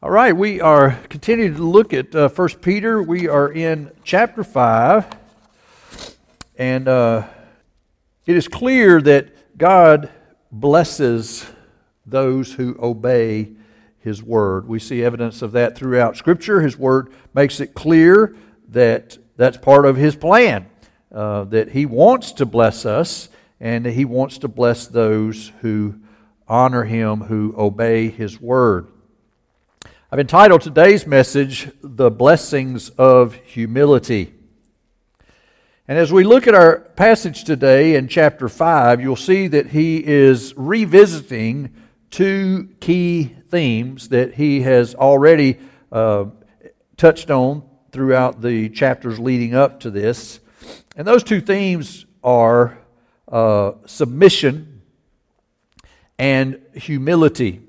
All right, we are continuing to look at uh, 1 Peter. We are in chapter 5. And uh, it is clear that God blesses those who obey His word. We see evidence of that throughout Scripture. His word makes it clear that that's part of His plan, uh, that He wants to bless us and He wants to bless those who honor Him, who obey His word. I've entitled today's message, The Blessings of Humility. And as we look at our passage today in chapter 5, you'll see that he is revisiting two key themes that he has already uh, touched on throughout the chapters leading up to this. And those two themes are uh, submission and humility.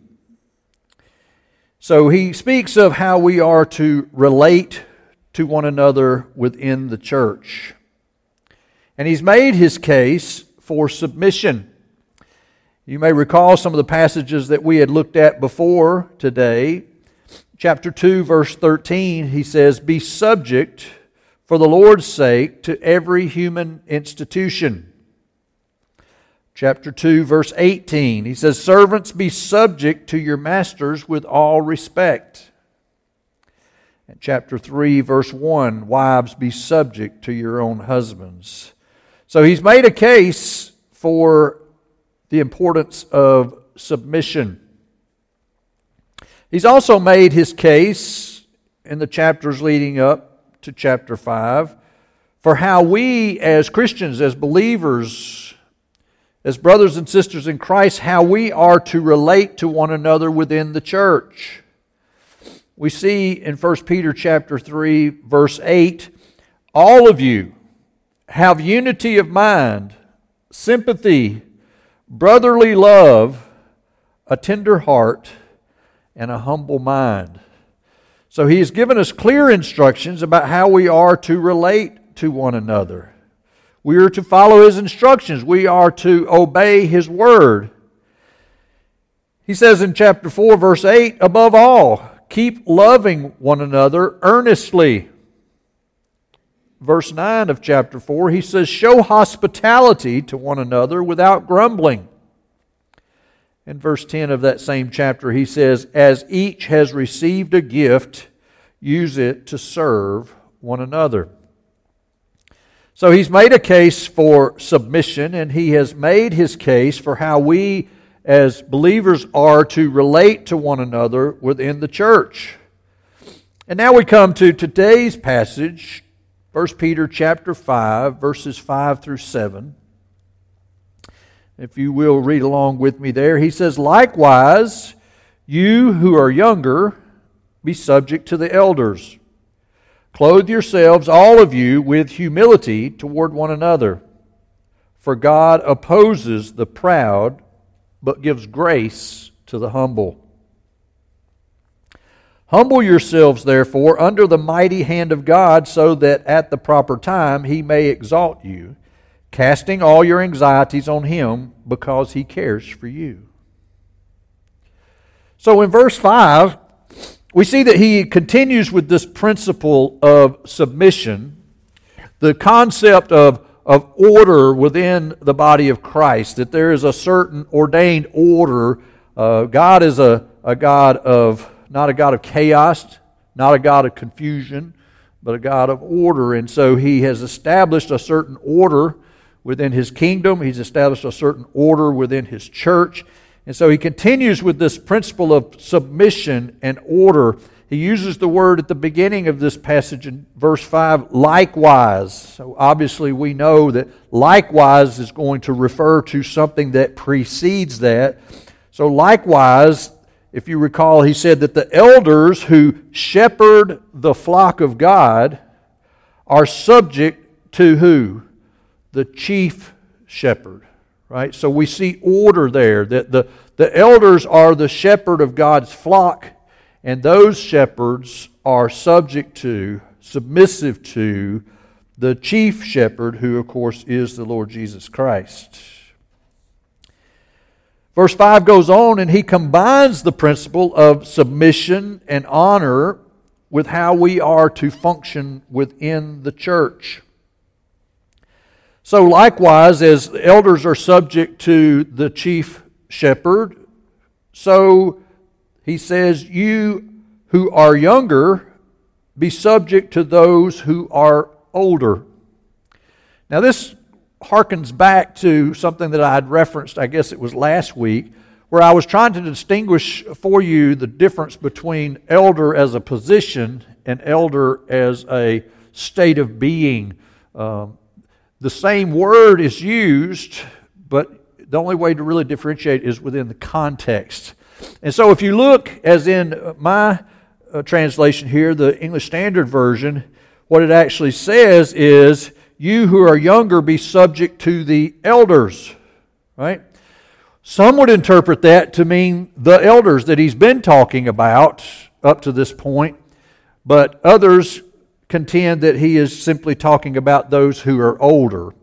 So he speaks of how we are to relate to one another within the church. And he's made his case for submission. You may recall some of the passages that we had looked at before today. Chapter 2, verse 13, he says, Be subject for the Lord's sake to every human institution chapter 2, verse 18. He says, Servants, be subject to your masters with all respect. And chapter 3, verse 1, Wives, be subject to your own husbands. So he's made a case for the importance of submission. He's also made his case in the chapters leading up to chapter 5 for how we, as Christians, as believers, as brothers and sisters in Christ, how we are to relate to one another within the church. We see in 1 Peter chapter 3 verse 8, all of you have unity of mind, sympathy, brotherly love, a tender heart, and a humble mind. So he has given us clear instructions about how we are to relate to one another. We are to follow his instructions. We are to obey his word. He says in chapter 4, verse 8, above all, keep loving one another earnestly. Verse 9 of chapter 4, he says, show hospitality to one another without grumbling. In verse 10 of that same chapter, he says, as each has received a gift, use it to serve one another. So he's made a case for submission, and he has made his case for how we as believers are to relate to one another within the church. And now we come to today's passage, 1 Peter chapter 5, verses 5 through 7. If you will read along with me there, he says, Likewise, you who are younger, be subject to the elders. Clothe yourselves, all of you, with humility toward one another. For God opposes the proud, but gives grace to the humble. Humble yourselves, therefore, under the mighty hand of God, so that at the proper time he may exalt you, casting all your anxieties on him, because he cares for you. So in verse 5, we see that he continues with this principle of submission, the concept of, of order within the body of Christ, that there is a certain ordained order. Uh, God is a, a God of, not a God of chaos, not a God of confusion, but a God of order. And so he has established a certain order within his kingdom, he's established a certain order within his church. And so he continues with this principle of submission and order. He uses the word at the beginning of this passage in verse 5, likewise. So obviously, we know that likewise is going to refer to something that precedes that. So, likewise, if you recall, he said that the elders who shepherd the flock of God are subject to who? The chief shepherd right? So we see order there that the, the elders are the shepherd of God's flock, and those shepherds are subject to, submissive to, the chief shepherd, who, of course, is the Lord Jesus Christ. Verse 5 goes on and he combines the principle of submission and honor with how we are to function within the church. So, likewise, as elders are subject to the chief shepherd, so he says, You who are younger, be subject to those who are older. Now, this harkens back to something that I had referenced, I guess it was last week, where I was trying to distinguish for you the difference between elder as a position and elder as a state of being. Um, the same word is used, but the only way to really differentiate is within the context. And so, if you look, as in my uh, translation here, the English Standard Version, what it actually says is, You who are younger, be subject to the elders. Right? Some would interpret that to mean the elders that he's been talking about up to this point, but others contend that he is simply talking about those who are older.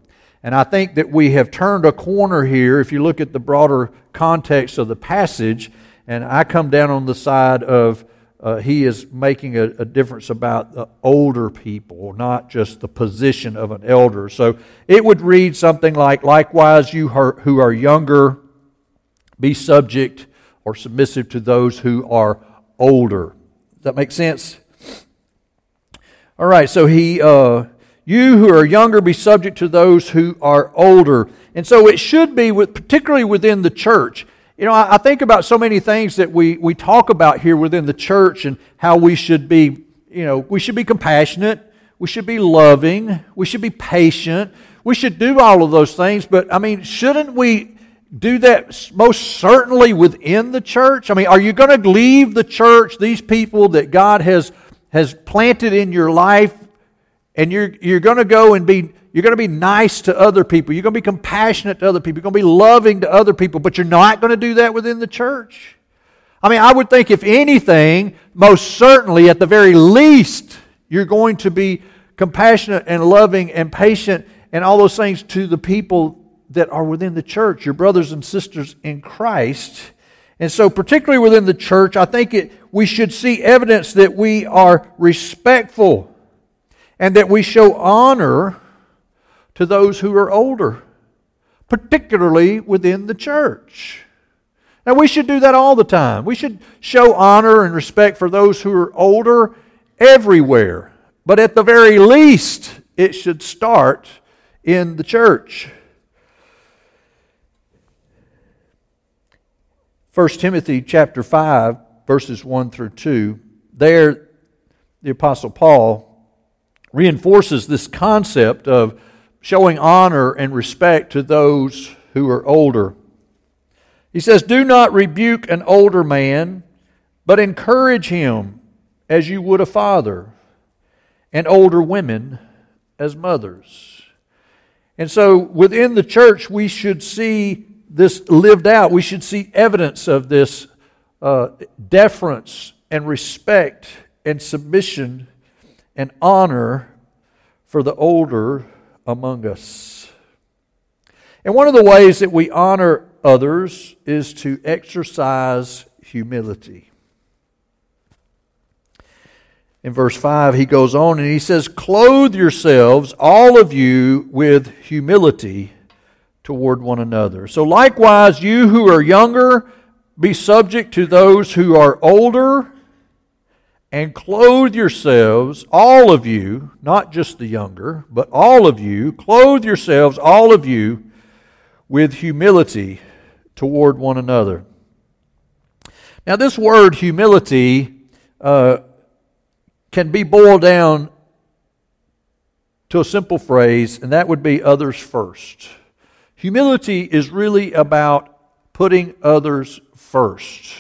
And I think that we have turned a corner here if you look at the broader context of the passage. And I come down on the side of uh, he is making a, a, difference about the older people, not just the position of an elder. So it would read something like, likewise, you who are younger, be subject or submissive to those who are older. Does that make sense? All right, so he, uh, you who are younger, be subject to those who are older. And so it should be, with, particularly within the church. You know, I, I think about so many things that we, we talk about here within the church and how we should be, you know, we should be compassionate, we should be loving, we should be patient, we should do all of those things. But, I mean, shouldn't we do that most certainly within the church? I mean, are you going to leave the church, these people that God has, has planted in your life, and you're, you're going to go and be you're going to be nice to other people. You're going to be compassionate to other people. You're going to be loving to other people, but you're not going to do that within the church. I mean, I would think if anything, most certainly, at the very least, you're going to be compassionate and loving and patient and all those things to the people that are within the church, your brothers and sisters in Christ. And so, particularly within the church, I think it, we should see evidence that we are respectful and that we show honor to those who are older, particularly within the church. Now, we should do that all the time. We should show honor and respect for those who are older everywhere. But at the very least, it should start in the church. 1 Timothy chapter 5 verses 1 through 2 there the apostle Paul reinforces this concept of showing honor and respect to those who are older. He says, "Do not rebuke an older man, but encourage him as you would a father, and older women as mothers." And so within the church we should see this lived out. We should see evidence of this uh, deference and respect and submission and honor for the older among us. And one of the ways that we honor others is to exercise humility. In verse 5, he goes on and he says, Clothe yourselves, all of you, with humility toward one another. So likewise, you who are younger, be subject to those who are older, and clothe yourselves, all of you, not just the younger, but all of you, clothe yourselves, all of you, with humility toward one another. Now, this word humility uh, can be boiled down to a simple phrase, and that would be others first. Humility is really about putting others first.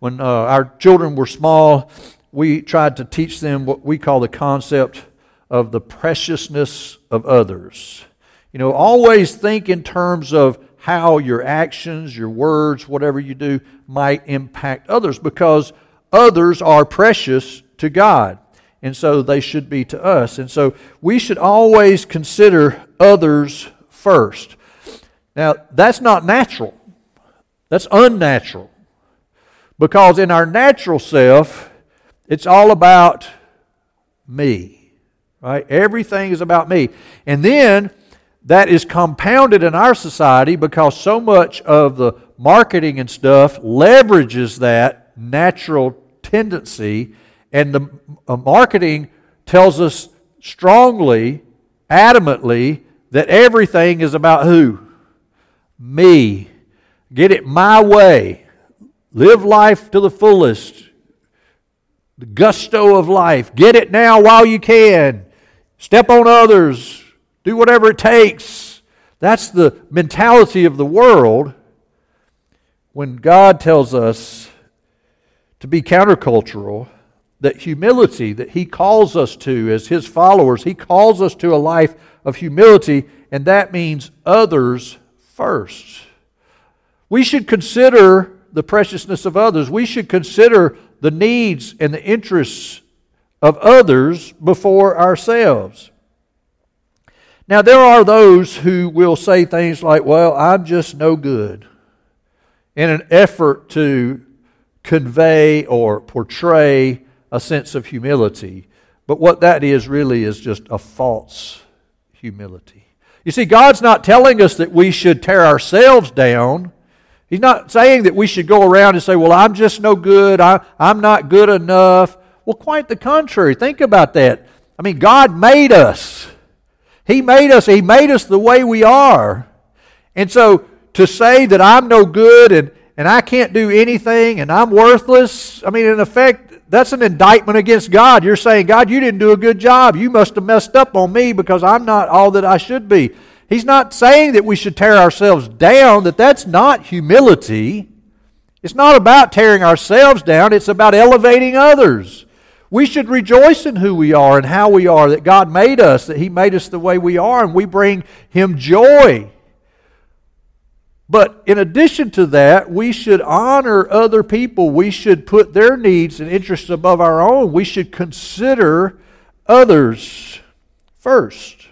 When uh, our children were small, we tried to teach them what we call the concept of the preciousness of others. You know, always think in terms of how your actions, your words, whatever you do might impact others because others are precious to God. And so they should be to us. And so we should always consider others first. Now, that's not natural. That's unnatural. Because in our natural self, it's all about me. Right? Everything is about me. And then that is compounded in our society because so much of the marketing and stuff leverages that natural tendency, and the uh, marketing tells us strongly, adamantly, that everything is about who? Me. Get it my way. Live life to the fullest. The gusto of life. Get it now while you can. Step on others. Do whatever it takes. That's the mentality of the world when God tells us to be countercultural, that humility that He calls us to as His followers, He calls us to a life of humility, and that means others first. We should consider the preciousness of others. We should consider the needs and the interests of others before ourselves. Now, there are those who will say things like, Well, I'm just no good, in an effort to convey or portray a sense of humility. But what that is really is just a false humility. You see, God's not telling us that we should tear ourselves down. He's not saying that we should go around and say, Well, I'm just no good. I, I'm not good enough. Well, quite the contrary. Think about that. I mean, God made us. He made us. He made us the way we are. And so to say that I'm no good and, and I can't do anything and I'm worthless, I mean, in effect, that's an indictment against God. You're saying, God, you didn't do a good job. You must have messed up on me because I'm not all that I should be. He's not saying that we should tear ourselves down, that that's not humility. It's not about tearing ourselves down, it's about elevating others. We should rejoice in who we are and how we are, that God made us, that He made us the way we are, and we bring Him joy. But in addition to that, we should honor other people. We should put their needs and interests above our own. We should consider others first.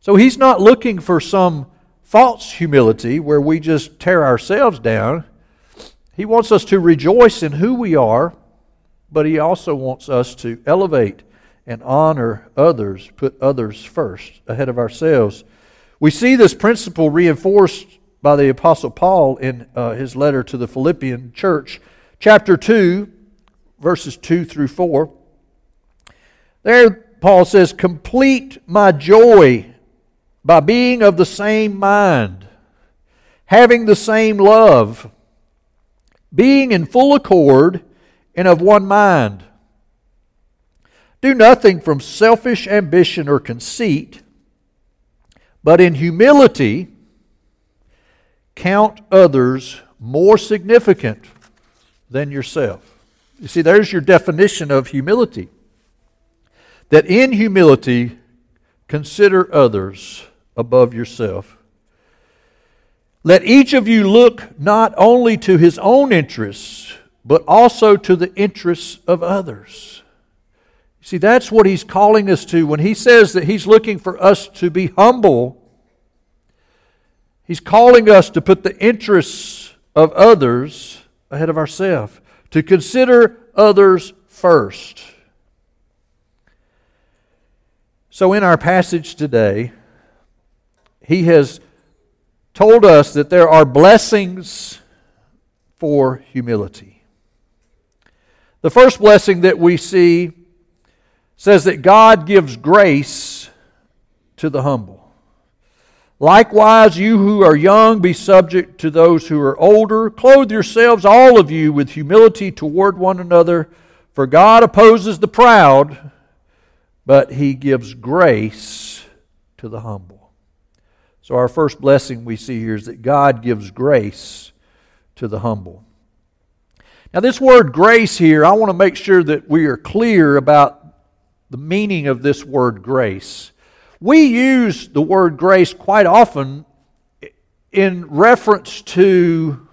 So he's not looking for some false humility where we just tear ourselves down. He wants us to rejoice in who we are, but he also wants us to elevate and honor others, put others first ahead of ourselves. We see this principle reinforced by the Apostle Paul in uh, his letter to the Philippian church, chapter 2, verses 2 through 4. There, Paul says, Complete my joy by being of the same mind, having the same love, being in full accord and of one mind. Do nothing from selfish ambition or conceit but in humility, count others more significant than yourself. You see, there's your definition of humility. That in humility, consider others above yourself. Let each of you look not only to his own interests, but also to the interests of others. See, that's what he's calling us to. When he says that he's looking for us to be humble, he's calling us to put the interests of others ahead of ourselves, to consider others first. So, in our passage today, he has told us that there are blessings for humility. The first blessing that we see says that God gives grace to the humble. Likewise, you who are young, be subject to those who are older. Clothe yourselves, all of you, with humility toward one another, for God opposes the proud, but he gives grace to the humble. So, our first blessing we see here is that God gives grace to the humble. Now, this word grace here, I want to make sure that we are clear about the meaning of this word grace. We use the word grace quite often in reference to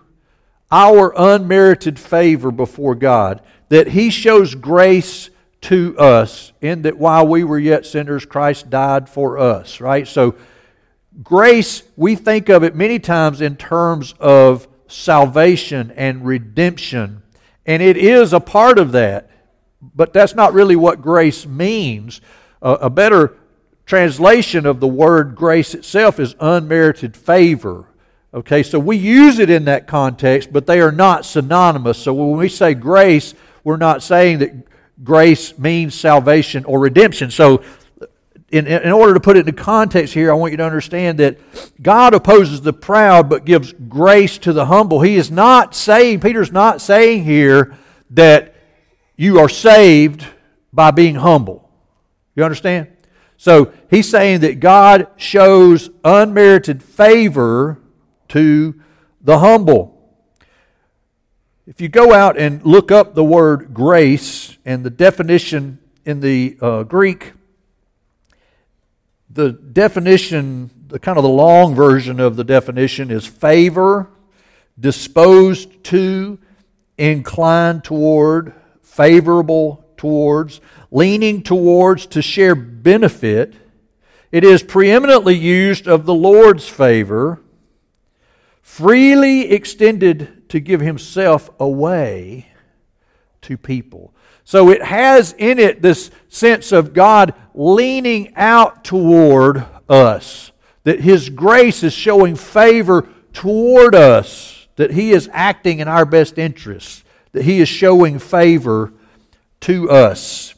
our unmerited favor before God, that He shows grace to us in that while we were yet sinners, Christ died for us, right? So, grace, we think of it many times in terms of salvation and redemption, and it is a part of that, but that's not really what grace means. Uh, a better translation of the word grace itself is unmerited favor. Okay, so we use it in that context, but they are not synonymous. So when we say grace, we're not saying that grace means salvation or redemption. So in, in order to put it into context here, I want you to understand that God opposes the proud but gives grace to the humble. He is not saying, Peter's not saying here that you are saved by being humble. You understand? So he's saying that God shows unmerited favor to the humble. If you go out and look up the word grace and the definition in the uh, Greek, the definition, the kind of the long version of the definition is favor, disposed to, inclined toward, favorable towards, leaning towards to share benefit. It is preeminently used of the Lord's favor, freely extended to give himself away to people. So it has in it this sense of God leaning out toward us, that His grace is showing favor toward us, that He is acting in our best interests, that He is showing favor to us.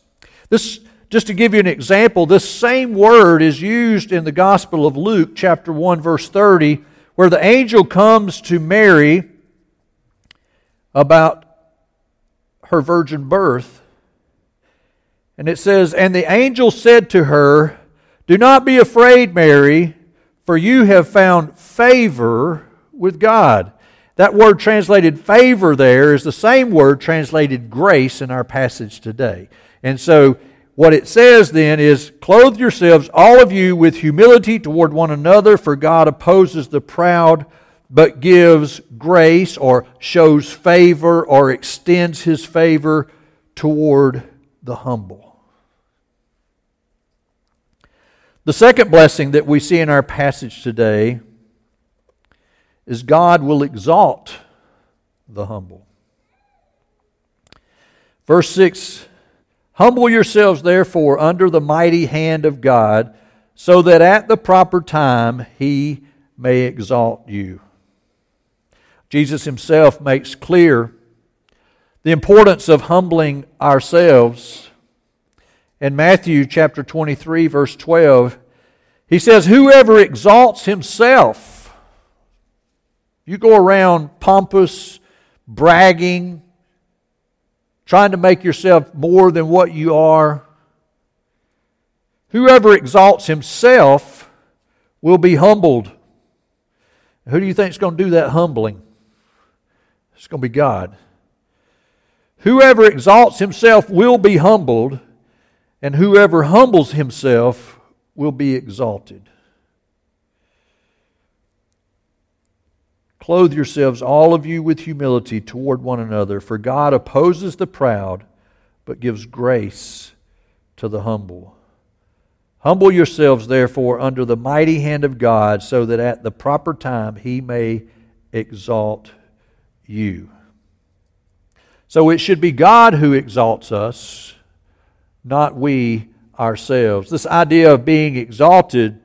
This, just to give you an example, this same word is used in the Gospel of Luke, chapter 1, verse 30, where the angel comes to Mary about her virgin birth. And it says, And the angel said to her, Do not be afraid, Mary, for you have found favor with God. That word translated favor there is the same word translated grace in our passage today. And so, what it says then is, Clothe yourselves, all of you, with humility toward one another, for God opposes the proud, but gives grace or shows favor or extends his favor toward the humble. The second blessing that we see in our passage today is God will exalt the humble. Verse 6 Humble yourselves, therefore, under the mighty hand of God, so that at the proper time he may exalt you. Jesus himself makes clear the importance of humbling ourselves. In Matthew chapter 23, verse 12, he says, Whoever exalts himself, you go around pompous, bragging, trying to make yourself more than what you are. Whoever exalts himself will be humbled. Who do you think is going to do that humbling? It's going to be God. Whoever exalts himself will be humbled, and whoever humbles himself will be exalted. Clothe yourselves, all of you, with humility toward one another, for God opposes the proud, but gives grace to the humble. Humble yourselves, therefore, under the mighty hand of God, so that at the proper time he may exalt you. So it should be God who exalts us, not we ourselves. This idea of being exalted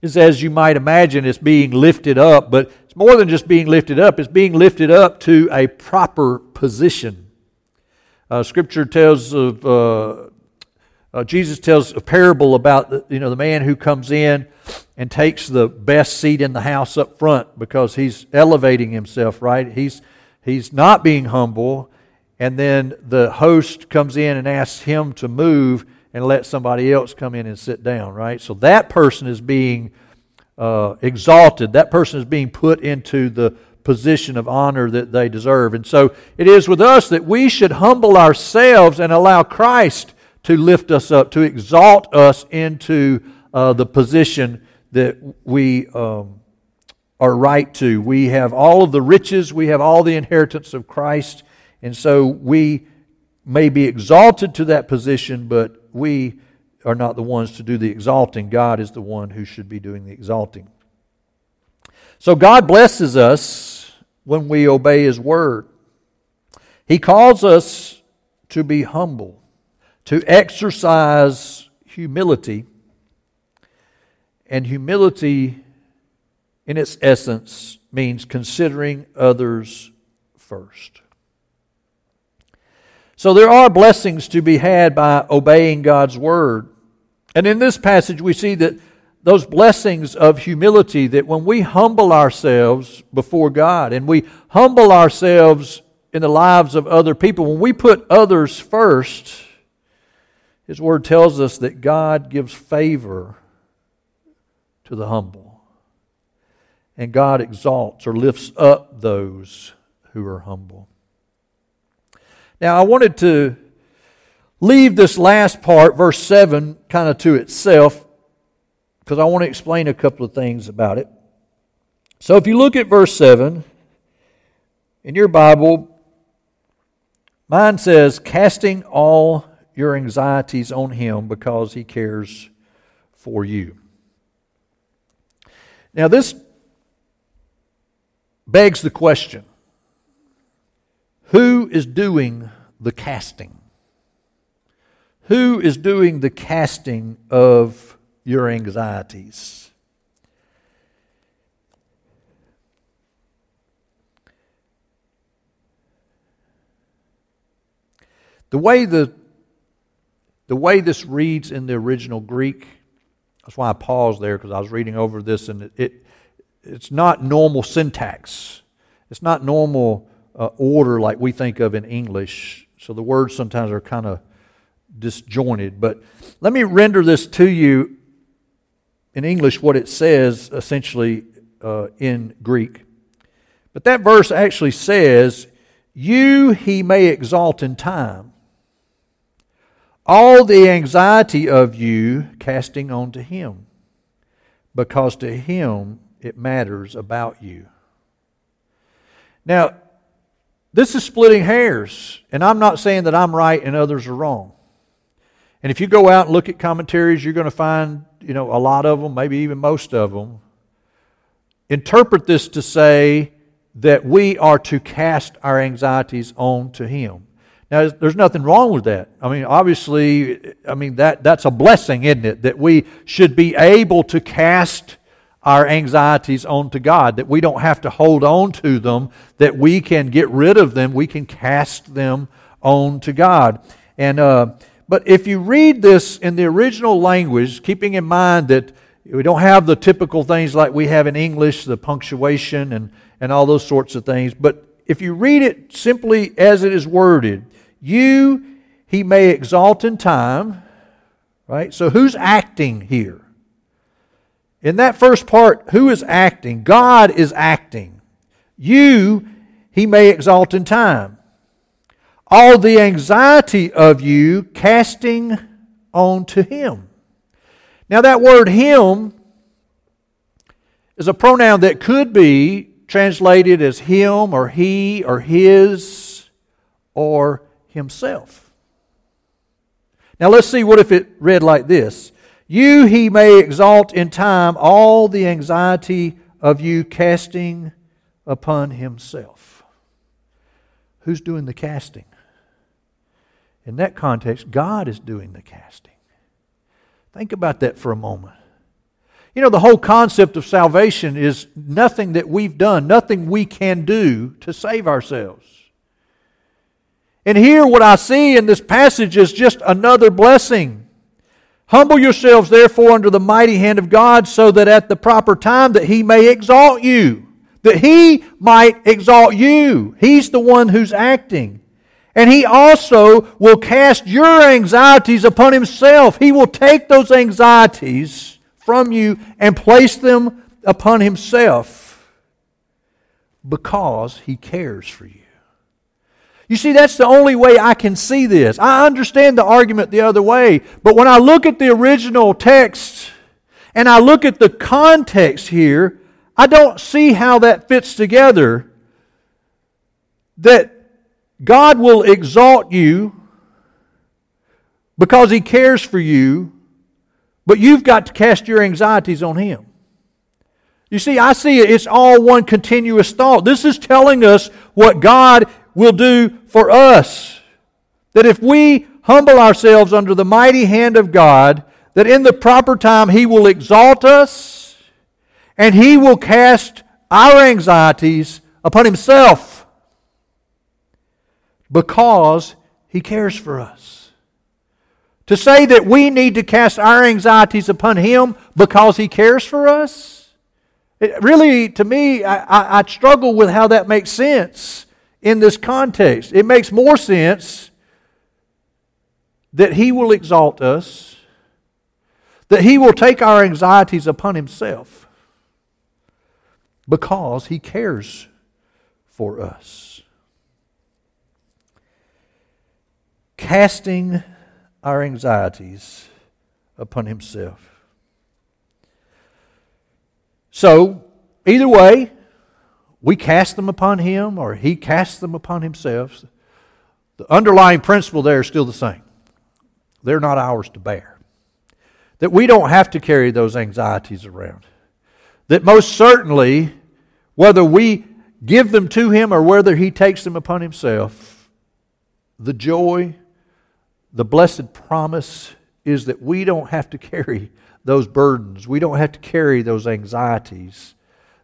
is, as you might imagine, it's being lifted up, but it's more than just being lifted up, it's being lifted up to a proper position. Uh, scripture tells of uh, uh, Jesus tells a parable about the, you know the man who comes in and takes the best seat in the house up front because he's elevating himself, right? He's he's not being humble, and then the host comes in and asks him to move and let somebody else come in and sit down, right? So that person is being uh, exalted. That person is being put into the position of honor that they deserve. And so it is with us that we should humble ourselves and allow Christ to lift us up, to exalt us into uh, the position that we um, are right to. We have all of the riches, we have all the inheritance of Christ, and so we may be exalted to that position, but we are not the ones to do the exalting. God is the one who should be doing the exalting. So God blesses us when we obey His word. He calls us to be humble, to exercise humility. And humility, in its essence, means considering others first. So there are blessings to be had by obeying God's word. And in this passage, we see that those blessings of humility, that when we humble ourselves before God and we humble ourselves in the lives of other people, when we put others first, His word tells us that God gives favor to the humble. And God exalts or lifts up those who are humble. Now, I wanted to leave this last part, verse 7, kind of to itself, because I want to explain a couple of things about it. So, if you look at verse 7 in your Bible, mine says, casting all your anxieties on him because he cares for you. Now, this begs the question who is doing the casting? Who is doing the casting of your anxieties? The way the, the way this reads in the original Greek, that's why I paused there because I was reading over this and it, it it's not normal syntax. It's not normal uh, order like we think of in English. So the words sometimes are kind of disjointed. But let me render this to you in English what it says essentially uh, in Greek. But that verse actually says, You he may exalt in time. All the anxiety of you casting on to him, because to him it matters about you. Now, this is splitting hairs, and I'm not saying that I'm right and others are wrong. And if you go out and look at commentaries, you're going to find, you know, a lot of them, maybe even most of them, interpret this to say that we are to cast our anxieties on to Him. Now, there's nothing wrong with that. I mean, obviously, I mean that that's a blessing, isn't it? That we should be able to cast our anxieties onto God, that we don't have to hold on to them, that we can get rid of them, we can cast them on to God. And, uh, but if you read this in the original language, keeping in mind that we don't have the typical things like we have in English, the punctuation and, and all those sorts of things, but if you read it simply as it is worded, you he may exalt in time, right? So who's acting here? In that first part, who is acting? God is acting. You, he may exalt in time. All the anxiety of you casting on to him. Now, that word him is a pronoun that could be translated as him or he or his or himself. Now, let's see what if it read like this you he may exalt in time all the anxiety of you casting upon himself. Who's doing the casting? In that context, God is doing the casting. Think about that for a moment. You know, the whole concept of salvation is nothing that we've done, nothing we can do to save ourselves. And here, what I see in this passage is just another blessing Humble yourselves therefore under the mighty hand of God, so that at the proper time that he may exalt you. That he might exalt you. He's the one who's acting. And he also will cast your anxieties upon himself. He will take those anxieties from you and place them upon himself because he cares for you. You see, that's the only way I can see this. I understand the argument the other way, but when I look at the original text and I look at the context here, I don't see how that fits together. That God will exalt you because He cares for you But you've got to cast your anxieties on Him. You see, I see it, it's all one continuous thought. This is telling us what God will do for us. That if we humble ourselves under the mighty hand of God, that in the proper time He will exalt us and He will cast our anxieties upon Himself because He cares for us. To say that we need to cast our anxieties upon Him because He cares for us, it really, to me, I, I, I struggle with how that makes sense in this context. It makes more sense that He will exalt us, that He will take our anxieties upon Himself because He cares for us. Casting our anxieties upon Himself. So, either way, we cast them upon Him or He casts them upon Himself. The underlying principle there is still the same. They're not ours to bear. That we don't have to carry those anxieties around. That most certainly, whether we give them to Him or whether He takes them upon Himself, the joy, the blessed promise is that we don't have to carry those burdens. We don't have to carry those anxieties.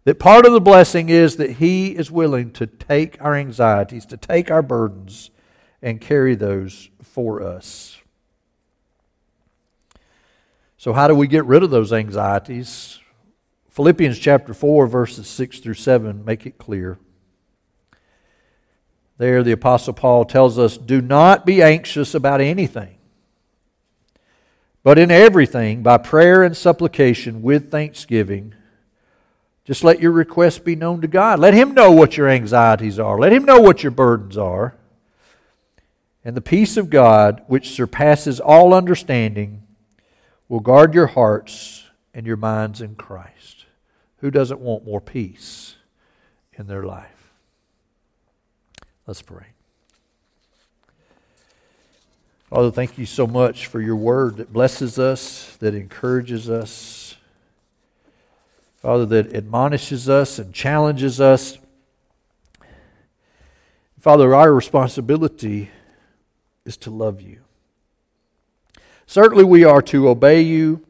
That part of the blessing is that He is willing to take our anxieties, to take our burdens, and carry those for us. So, how do we get rid of those anxieties? Philippians chapter 4, verses 6 through 7 make it clear. There, the Apostle Paul tells us do not be anxious about anything, but in everything, by prayer and supplication with thanksgiving, just let your requests be known to God. Let Him know what your anxieties are, let Him know what your burdens are. And the peace of God, which surpasses all understanding, will guard your hearts and your minds in Christ. Who doesn't want more peace in their life? Let's pray. Father, thank you so much for your word that blesses us, that encourages us. Father, that admonishes us and challenges us. Father, our responsibility is to love you. Certainly, we are to obey you.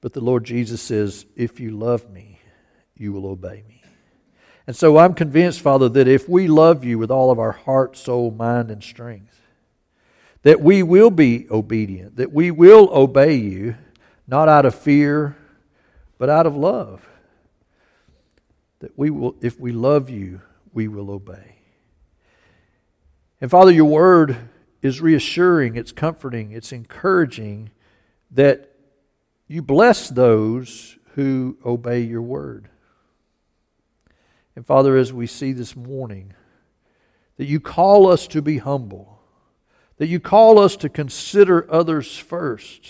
But the Lord Jesus says, If you love me, you will obey me. And so I'm convinced, Father, that if we love you with all of our heart, soul, mind, and strength, that we will be obedient, that we will obey you, not out of fear, but out of love. That we will, if we love you, we will obey. And Father, your word is reassuring, it's comforting, it's encouraging that you bless those who obey your word. And Father, as we see this morning, that you call us to be humble, that you call us to consider others first,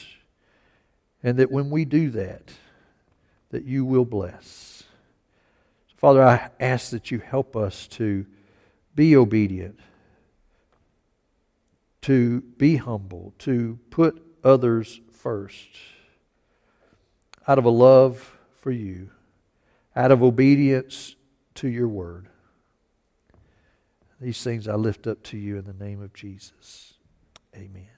and that when we do that, that you will bless. Father, I ask that you help us to be obedient to be humble, to put others first out of a love for you, out of obedience to your word. These things I lift up to you in the name of Jesus. Amen.